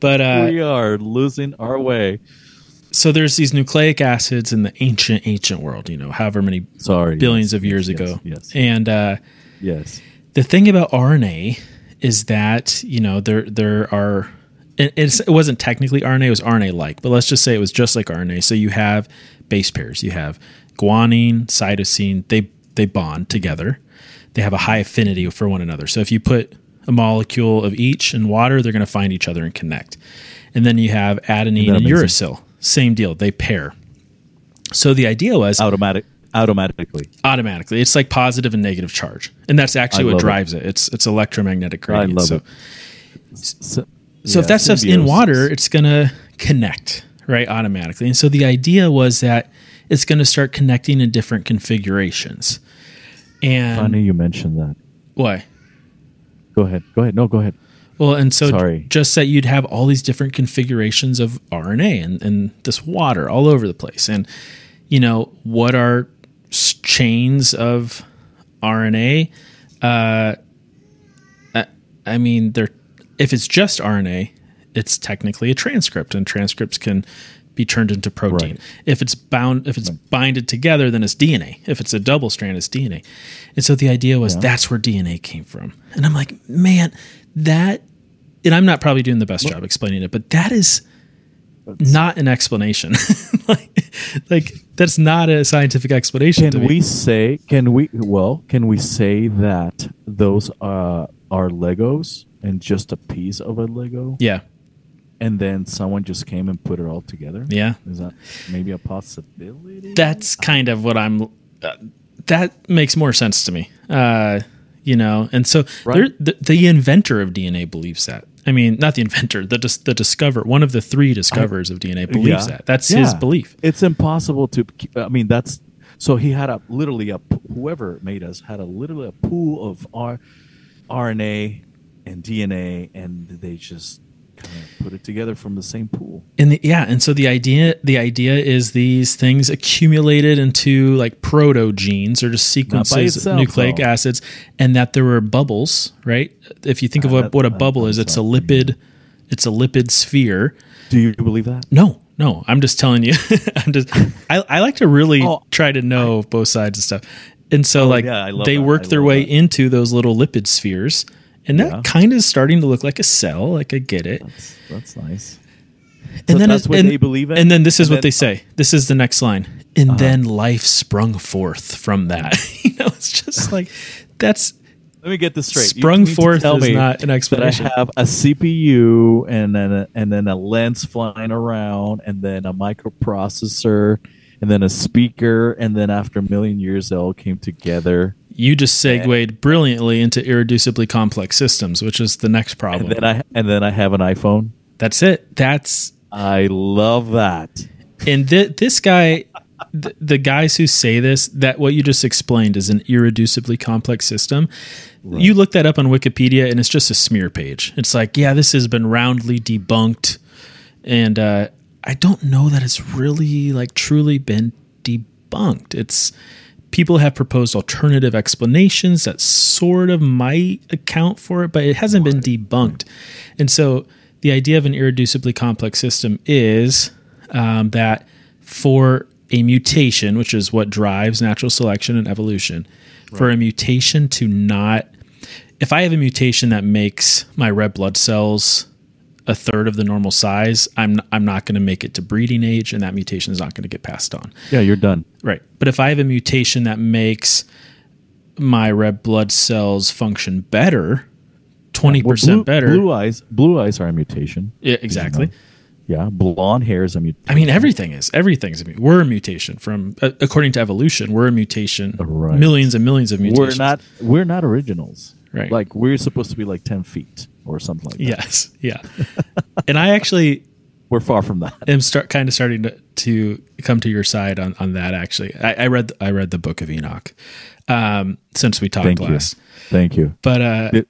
But uh, we are losing our way. So there's these nucleic acids in the ancient ancient world. You know, however many Sorry, billions yes, of years yes, ago. Yes, And uh, yes. the thing about RNA is that you know there there are. It, it's, it wasn't technically RNA; it was RNA-like. But let's just say it was just like RNA. So you have base pairs. You have guanine, cytosine. They they bond together. They have a high affinity for one another. So if you put a molecule of each in water, they're going to find each other and connect. And then you have adenine and uracil. Same deal. They pair. So the idea was Automatic automatically. automatically. It's like positive and negative charge, and that's actually I what love it. drives it. It's it's electromagnetic I gradient. love so, it. So, so if yeah, that stuff's in water, it's gonna connect right automatically. And so the idea was that it's going to start connecting in different configurations. And funny you mentioned that. why? Go ahead. Go ahead. No, go ahead. Well, and so Sorry. just that you'd have all these different configurations of RNA and, and this water all over the place. And, you know, what are chains of RNA? Uh, I, I mean, they're, if it's just RNA, it's technically a transcript, and transcripts can be turned into protein. Right. If it's bound, if it's binded together, then it's DNA. If it's a double strand, it's DNA. And so the idea was Yeah. that's where DNA came from. And I'm like, man, that, and I'm not probably doing the best job explaining it, but that is not an explanation. [LAUGHS] like, like that's not a scientific explanation. Can we say? Can we? Well, can we say that those uh, are Legos and just a piece of a Lego, Yeah, and then someone just came and put it all together? yeah. Is that maybe a possibility? That's kind of what I'm. Uh, that makes more sense to me. Uh, you know, and so Right. the, the inventor of DNA believes that. I mean, not the inventor, the dis- the discover one of the three discoverers of DNA believes Yeah. that. That's his belief. It's impossible to. I mean, that's so he had a literally a whoever made us had a literally a pool of R, RNA and DNA, and they just kind of put it together from the same pool. And the, yeah, and so the idea the idea is these things accumulated into like proto genes or just sequences itself, of nucleic though. acids, and that there were bubbles, right? If you think of Ah, what, that- what a bubble is, it's a lipid, it's a lipid sphere. Do you believe that? No, no, I'm just telling you. [LAUGHS] I'm just I, I like to really Oh, try to know both sides and stuff. And so like yeah, they that. work I their way that. into those little lipid spheres. And that Yeah. kind of is starting to look like a cell. Like I get it. That's, that's nice. and So then that's it- what and, they believe in? And then this is And what then- they say. This is the next line. And Uh-huh. then life sprung forth from that. [LAUGHS] you know, it's just like that's Let me get this straight. Sprung forth is not an that I have a CPU and then a, and then a lens flying around and then a microprocessor and then a speaker and then after a million years they all came together You just segued brilliantly into irreducibly complex systems, which is the next problem. and then I and then I have an iPhone. That's it. That's I love that. and th- this guy, th- the guys who say this, that what you just explained is an irreducibly complex system. You look that up on Wikipedia, and it's just a smear page. It's like, yeah, this has been roundly debunked, and uh, I don't know that it's really like truly been debunked. It's people have proposed alternative explanations that sort of might account for it, but it hasn't been debunked. And so the idea of an irreducibly complex system is um, that for a mutation, which is what drives natural selection and evolution, for a mutation to not, if I have a mutation that makes my red blood cells a third of the normal size, I'm I'm not going to make it to breeding age, and that mutation is not going to get passed on. Yeah, you're done. Right. But if I have a mutation that makes my red blood cells function better, twenty Well, percent better. Blue eyes, blue eyes are a mutation. yeah, exactly. Yeah, blonde hair is a mutation. I mean, everything is. Everything's a mu- we're a mutation from uh, according to evolution. We're a mutation. Right. Millions and millions of mutations. we're not we're not originals. Right. Like we're supposed to be like ten feet or something like that. Yes. Yeah. [LAUGHS] and I actually We're far from that. I'm start kind of starting to, to come to your side on, on that. Actually, I, I read I read the book of Enoch um, since we talked Thank you. last. Thank you. But uh, It-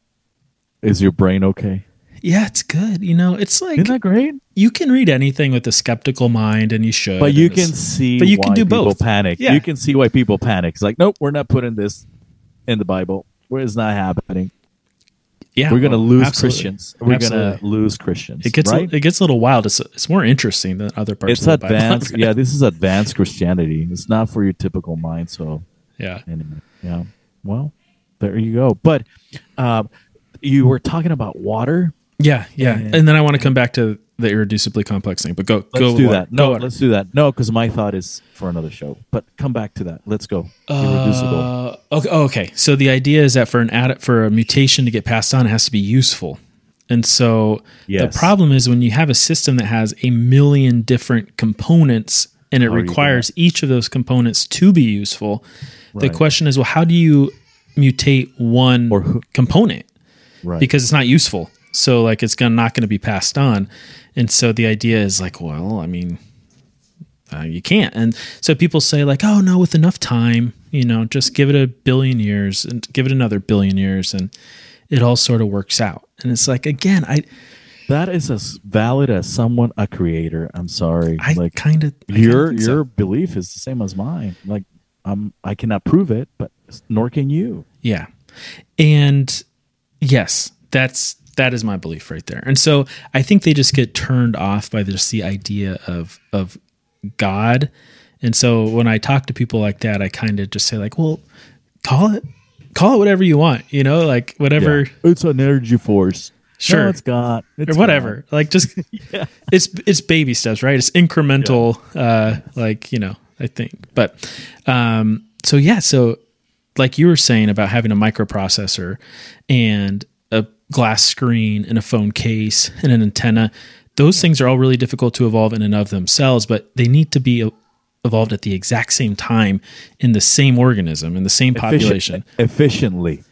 Is your brain okay? yeah, it's good. You know, it's like Isn't that great? you can read anything with a skeptical mind, and you should. But you can see but you can why do people both. panic. Yeah. You can see why people panic. It's like, nope, we're not putting this in the Bible. Where it's not happening. Yeah, We're gonna well, lose absolutely. Christians. We're gonna lose Christians. It gets right. it gets a little wild. It's it's more interesting than other parts. it's of the Bible. advanced. [LAUGHS] yeah, this is advanced Christianity. It's not for your typical mind. So yeah. anyway, yeah. Well, there you go. But um, you were talking about water. Yeah, yeah. And- And then I want to come back to the irreducibly complex thing. But go, Let's go do water. that. No, Go let's do that. No, because my thought is for another show. But come back to that. Let's go. Irreducible. Uh, okay, oh, okay. So the idea is that for an ad, for a mutation to get passed on, it has to be useful. And so Yes. the problem is when you have a system that has a million different components and it How requires each of those components to be useful. The question is, well, how do you mutate one Or who- component? right. because it's not useful. So like it's gonna not going to be passed on, and so the idea is like, well, I mean, uh, you can't. And so people say like, oh no, with enough time, you know, just give it a billion years and give it another billion years, and it all sort of works out. And it's like again, I that is as valid as someone a creator. I'm sorry. I like kind of your your belief is the same as mine. Like I'm I cannot prove it, but nor can you. Yeah. And yes, that's that is my belief right there. And so I think they just get turned off by just the idea of of God. And so when I talk to people like that, I kind of just say like, well, call it call it whatever you want, you know, like whatever Yeah. It's an energy force. Sure. No, it's God. It's or whatever. Like just [LAUGHS] Yeah. it's it's baby steps, right? It's incremental uh like, you know, I think. But um so yeah, so like you were saying about having a microprocessor and glass screen and a phone case and an antenna, those things are all really difficult to evolve in and of themselves, but they need to be evolved at the exact same time in the same organism in the same Efficient- population. efficiently.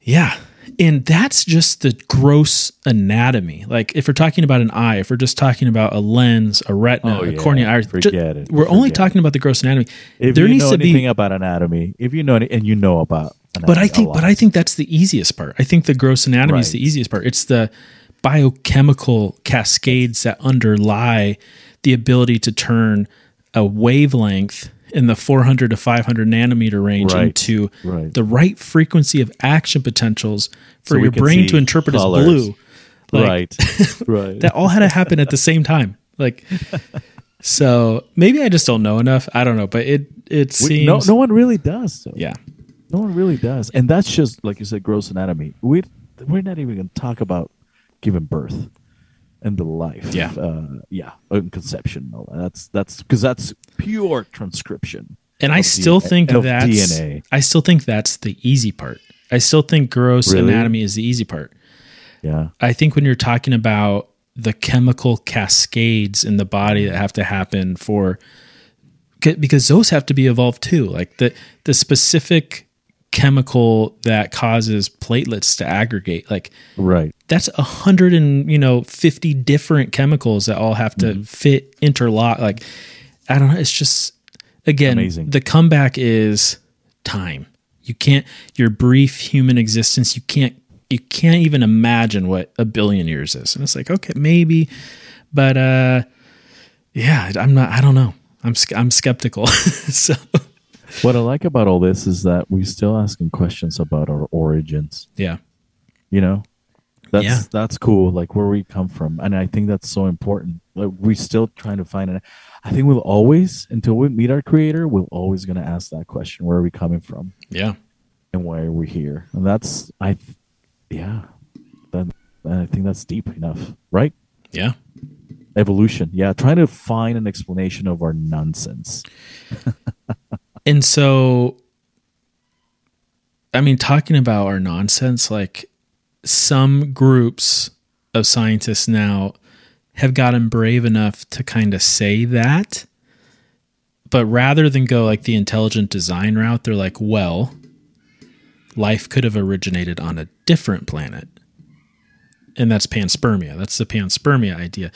Yeah. And that's just the gross anatomy. Like if we're talking about an eye, if we're just talking about a lens, a retina, Oh, a yeah. cornea, iris, Forget ju- it. We're only Forget talking about the gross anatomy. If there you needs know to anything be about anatomy, if you know any, and you know about but I think, but I think that's the easiest part. I think the gross anatomy right. is the easiest part. It's the biochemical cascades that underlie the ability to turn a wavelength in the 400 to 500 nanometer range right. into right. the right frequency of action potentials for so your brain to interpret colors. as blue. Like, right. [LAUGHS] right. that all had to happen at the same time. Like, [LAUGHS] so maybe I just don't know enough. I don't know, but it it seems we, no no one really does. So. Yeah, no one really does, and that's just like you said, gross anatomy. We we're not even going to talk about giving birth and the life. Yeah, uh, yeah, conception. No, that's that's because that's pure transcription. And I still think that's DNA. I still think that's the easy part. I still think gross really? anatomy is the easy part. Yeah. I think when you're talking about the chemical cascades in the body that have to happen for because those have to be evolved too. Like the the specific chemical that causes platelets to aggregate like right that's a hundred and you know 50 different chemicals that all have to mm-hmm. fit interlock like i don't know it's just again Amazing. the comeback is time you can't your brief human existence you can't you can't even imagine what a billion years is. And it's like, okay, maybe, but uh, yeah, I'm not. I don't know. I'm I'm skeptical. [LAUGHS] so, what I like about all this is that we're still asking questions about our origins. Yeah, you know, that's yeah. that's cool. Like where we come from, and I think that's so important. Like we're still trying to find it. I think we'll always, until we meet our creator, we're always going to ask that question: Where are we coming from? Yeah, and why are we here? And that's I yeah, then I think that's deep enough, right? Yeah. Evolution. Yeah, trying to find an explanation of our nonsense. [LAUGHS] and so, I mean, talking about our nonsense, like some groups of scientists now have gotten brave enough to kind of say that. But rather than go like the intelligent design route, they're like, well, life could have originated on a different planet. And that's panspermia. That's the panspermia idea.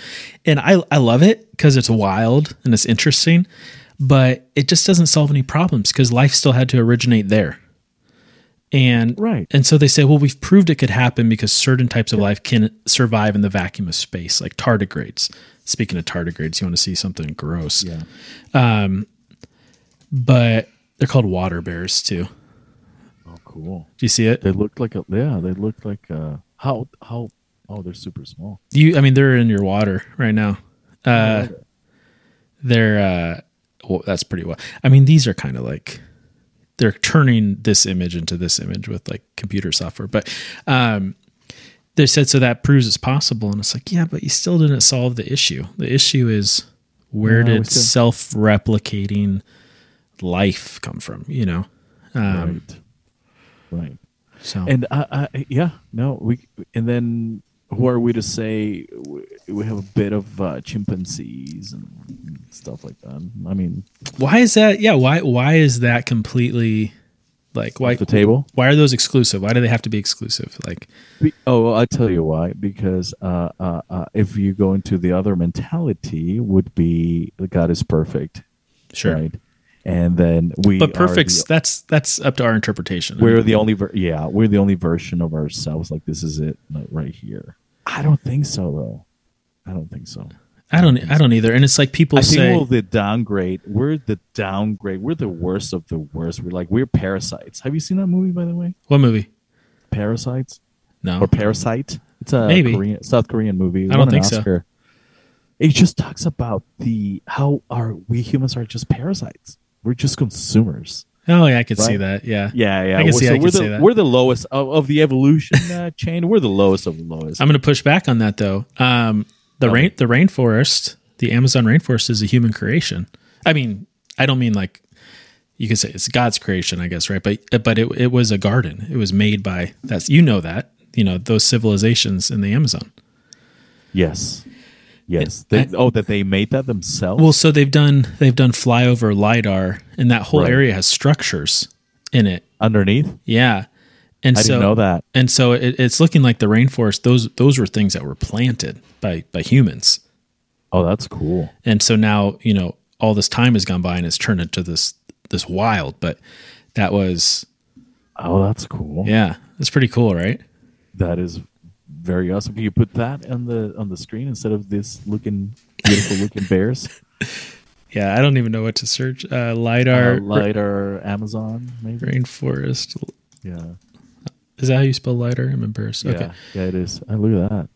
And I, I love it because it's wild and it's interesting, but it just doesn't solve any problems because life still had to originate there. And right. and so they say, well, we've proved it could happen because certain types of life can survive in the vacuum of space, like tardigrades. Speaking of tardigrades, you want to see something gross. Yeah. Um, but they're called water bears too Oh, cool. Do you see it? They look like a yeah. They look like a, how how oh they're super small. You I mean they're in your water right now. Uh, they're uh well that's pretty well. I mean these are kind of like they're turning this image into this image with like computer software, but um they said so that proves it's possible and it's like yeah but you still didn't solve the issue the issue is where yeah, did self-replicating life come from you know um, right. Right. So and I, I, yeah, no, we and then who are we to say we have a bit of uh, chimpanzees and stuff like that? I mean, why is that? Yeah, why why is that completely like why the table? Why are those exclusive? Why do they have to be exclusive? Like, be, oh, well, I tell you why. Because uh, uh, uh, if you go into the other mentality, would be God is perfect, sure, right? and then we but perfect that's that's up to our interpretation we're the only ver- yeah we're the only version of ourselves like this is it like, right here i don't think so though. I don't think so. I don't i don't either. And it's like people I say think we're the downgrade we're the downgrade we're the worst of the worst. We're like we're parasites. Have you seen that movie by the way? What movie? Parasites? No. Or parasite? It's a Maybe. Korean, south korean movie. I don't think so. It just talks about the how are we humans are just parasites. We're just consumers. Oh yeah, I can right? see that. Yeah, yeah, yeah. I can see. So I we're the we're the lowest of, of the evolution uh, [LAUGHS] chain. We're the lowest of the lowest. I'm going to push back on that though. Um, the rain, the rainforest, the Amazon rainforest is a human creation. I mean, I don't mean like you could say it's God's creation, I guess, right? But but it it was a garden. It was made by that's you know that you know those civilizations in the Amazon. Yes. Yes. They, oh, that they made that themselves. Well, so they've done they've done flyover lidar, and that whole right. area has structures in it underneath. Yeah, and I so didn't know that. And so it, it's looking like the rainforest. Those those were things that were planted by by humans. Oh, that's cool. And so now you know all this time has gone by, and it's turned into this this wild. But that was Oh, that's cool. Yeah, it's pretty cool, right? That is very awesome. Can you put that on the on the screen instead of this looking beautiful looking bears? [LAUGHS] Yeah, I don't even know what to search. Uh, lidar, Uh, lidar, Amazon, maybe. rainforest. Yeah, Is that how you spell lidar? I'm embarrassed. yeah, Okay. yeah. It is. I look at that.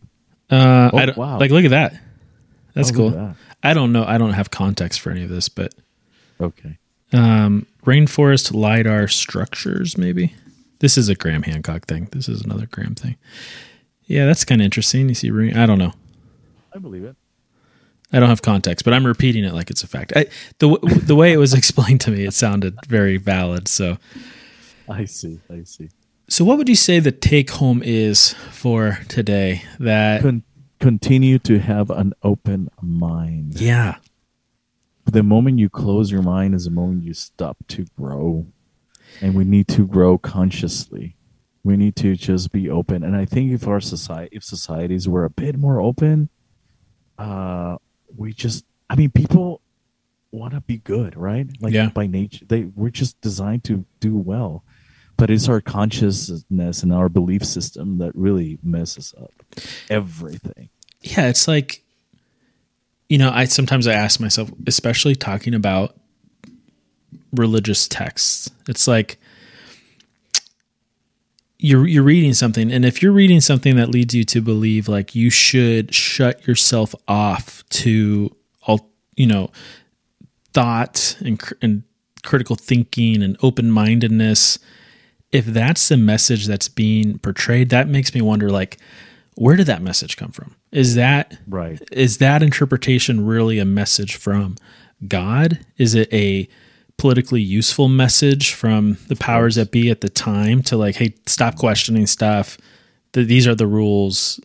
Uh, Oh, I wow. Like, look at that. That's Oh, cool. look at I don't know. I don't have context for any of this, but. Okay. um, rainforest lidar structures, maybe. This is a Graham Hancock thing. This is another Graham thing. Yeah, that's kind of interesting. You see, I don't know. I believe it. I don't have context, but I'm repeating it like it's a fact. I, the the way it was [LAUGHS] explained to me, it sounded very valid. So, I see. I see. so what would you say the take home is for today? That Con- continue to have an open mind. yeah, the moment you close your mind is the moment you stop to grow and we need to grow consciously we need to just be open and i think if our society if societies were a bit more open uh we just i mean people want to be good right like Yeah. by nature they we're just designed to do well but it's our consciousness and our belief system that really messes up everything yeah, it's like you know, I sometimes I ask myself, especially talking about religious texts. It's like you're you're reading something and if you're reading something that leads you to believe like you should shut yourself off to all, you know, thought and and critical thinking and open-mindedness, if that's the message that's being portrayed, that makes me wonder like where did that message come from? Is that right is that interpretation really a message from God? Is it a politically useful message from the powers that be at the time to like, hey, stop questioning stuff. Th- These are the rules.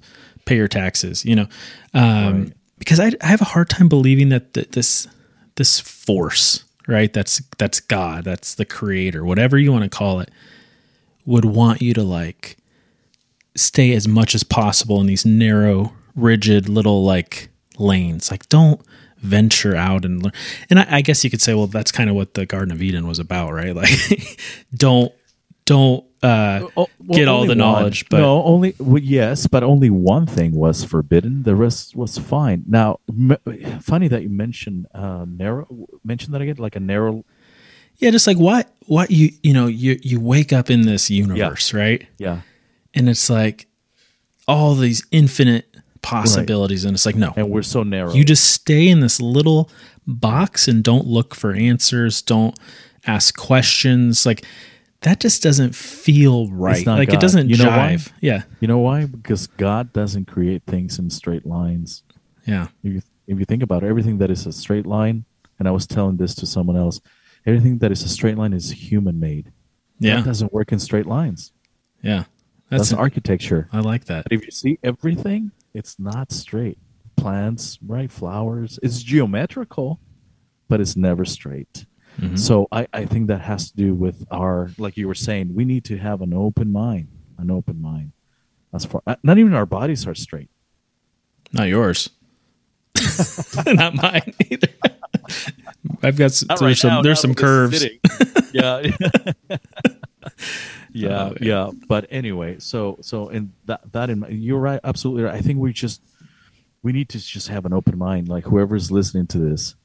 Pay your taxes. You know, um, Right. because I, I have a hard time believing that th- this this force, right? That's that's God. That's the creator. Whatever you want to call it, would want you to like stay as much as possible in these narrow, rigid little like lanes. Like don't venture out and learn. And I, I guess you could say, well, that's kind of what the Garden of Eden was about, right? [LAUGHS] Like don't don't uh Oh, well, get all the one. knowledge, but no, only well, yes, but only one thing was forbidden. The rest was fine. Now, m- funny that you mentioned uh, narrow. Mention that again, like a narrow. yeah, just like what what you you know you you wake up in this universe, right? Yeah, And it's like all these infinite possibilities, and it's like no, and we're so narrow. You just stay in this little box and don't look for answers, don't ask questions. Like that just doesn't feel right. not Like it doesn't You know why? jive. Yeah. you know why? Because God doesn't create things in straight lines. Yeah. If you, if you think about it, everything that is a straight line, and I was telling this to someone else, everything that is a straight line is human made. Yeah. That doesn't work in straight lines. Yeah. That's, That's, architecture. I like that. But if you see everything, it's not straight. Plants, right? Flowers. It's geometrical, but it's never straight. Mhm. So I, I think that has to do with our, like you were saying, we need to have an open mind, an open mind. As far, uh, not even our bodies are straight. Not yours. [LAUGHS] Not mine either. I've got s- there's some there's some curves. yeah. [LAUGHS] [LAUGHS] [LAUGHS] yeah, Oh, yeah. But anyway, so so in that that in you're right, absolutely right. I think we just we need to just have an open mind. Like whoever's listening to this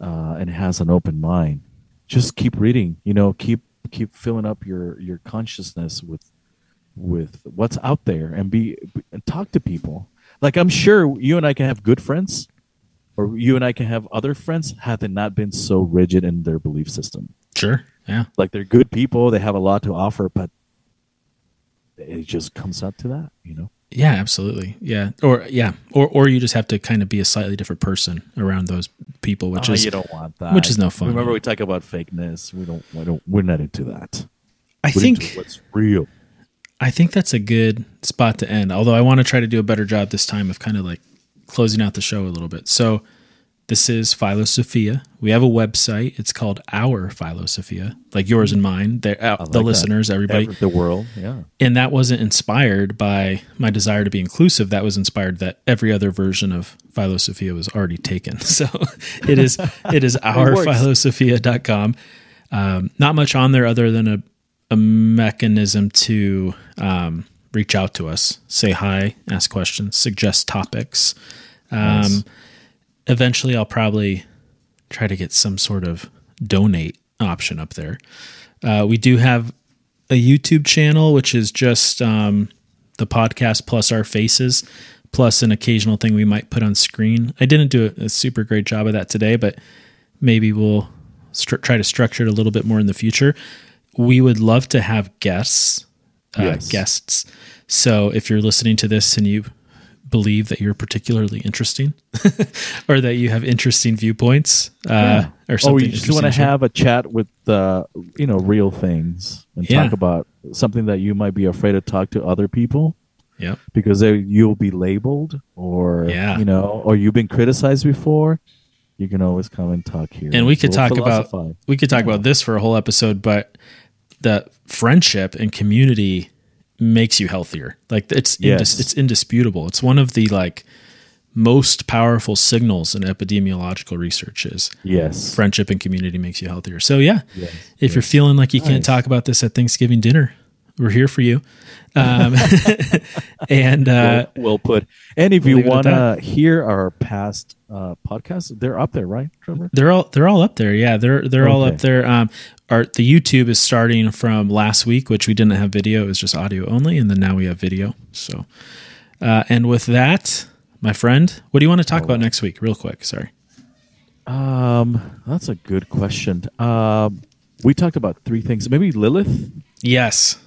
uh, and has an open mind, just keep reading. You know, keep keep filling up your your consciousness with with what's out there and be and talk to people. Like I'm sure you and I can have good friends, or you and I can have other friends had they not been so rigid in their belief system Sure. Yeah. like they're good people they have a lot to offer but it just comes up to that you know Yeah, absolutely. Yeah. Or yeah. Or or you just have to kind of be a slightly different person around those people, which Oh, is you don't want that which is no fun. remember we talk about fakeness we don't we don't we're not into that I we're into think what's real I think that's a good spot to end. Although I want to try to do a better job this time of kind of like closing out the show a little bit. So this is Philosophia. We have a website. It's called Our Philosophia, like yours and mine. They're, uh, like the that. listeners, everybody. Ever- the world yeah and that wasn't inspired by my desire to be inclusive. That was inspired that every other version of Philosophia was already taken. [LAUGHS] So it is it is [LAUGHS] ourphilosophia.com. Um, not much on there other than a, a mechanism to um, reach out to us, say hi, ask questions, suggest topics. Um, Nice. Eventually, I'll probably try to get some sort of donate option up there. Uh, we do have a YouTube channel, which is just um, the podcast plus our faces, plus an occasional thing we might put on screen. I didn't do a, a super great job of that today, but maybe we'll try to structure it a little bit more in the future. We would love to have guests, uh, Yes. guests. So if you're listening to this and you believe that you're particularly interesting, [LAUGHS] or that you have interesting viewpoints, uh, or or something, Oh, you just want to have a chat with uh, you know real things and Yeah. talk about something that you might be afraid to talk to other people Yep. because they, you'll be labeled or Yeah. you know or you've been criticized before you can always come and talk here and we could We'll talk about we could talk about this for a whole episode but the friendship and community makes you healthier. Like it's Yes. indis- it's indisputable. It's one of the like most powerful signals in epidemiological research is. Yes. Friendship and community makes you healthier. So yeah. Yes, if you're feeling like you can't talk about this at thanksgiving dinner we're here for you. Um, [LAUGHS] and uh, we'll, we'll put. And if we'll you leave it at want to hear our past uh, podcasts they're up there right Trevor? They're all they're all up there. Yeah, they're they're all up there. Um, our the YouTube is starting from last week, which we didn't have video; it was just audio only, and then now we have video. So, uh, and with that, my friend, what do you want to talk about next week, real quick? Sorry. um that's a good question. Um we talked about three things. Maybe lilith? Yes,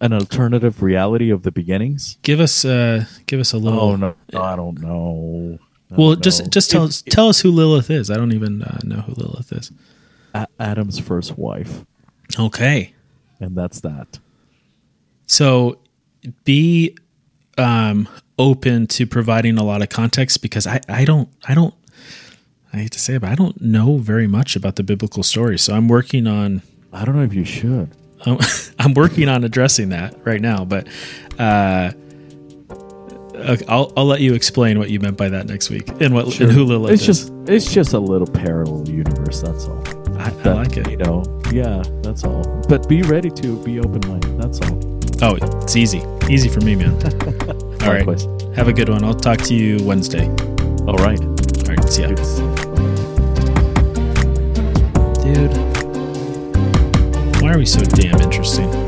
an alternative reality of the beginnings give us uh give us a little. Oh no, I don't know. I Well, don't just know. just tell If- us tell us who Lilith is. I don't even uh, know who Lilith is. A- Adam's first wife, Okay, and that's that. so be um open to providing a lot of context because I I don't I don't I hate to say it, but I don't know very much about the biblical story. So I'm working on I don't know if you should. [LAUGHS] I'm, working on addressing that right now. But uh, I'll I'll let you explain what you meant by that next week and what and who Lilith It's is. just it's just a little parallel universe. That's all. I, I That, like You know, yeah, that's all. But be ready to be open minded. That's all. Oh, it's easy, easy for me, man. [LAUGHS] All right, Likewise. have a good one. I'll talk to you Wednesday. All right. All right, see ya, Why are we so damn interesting?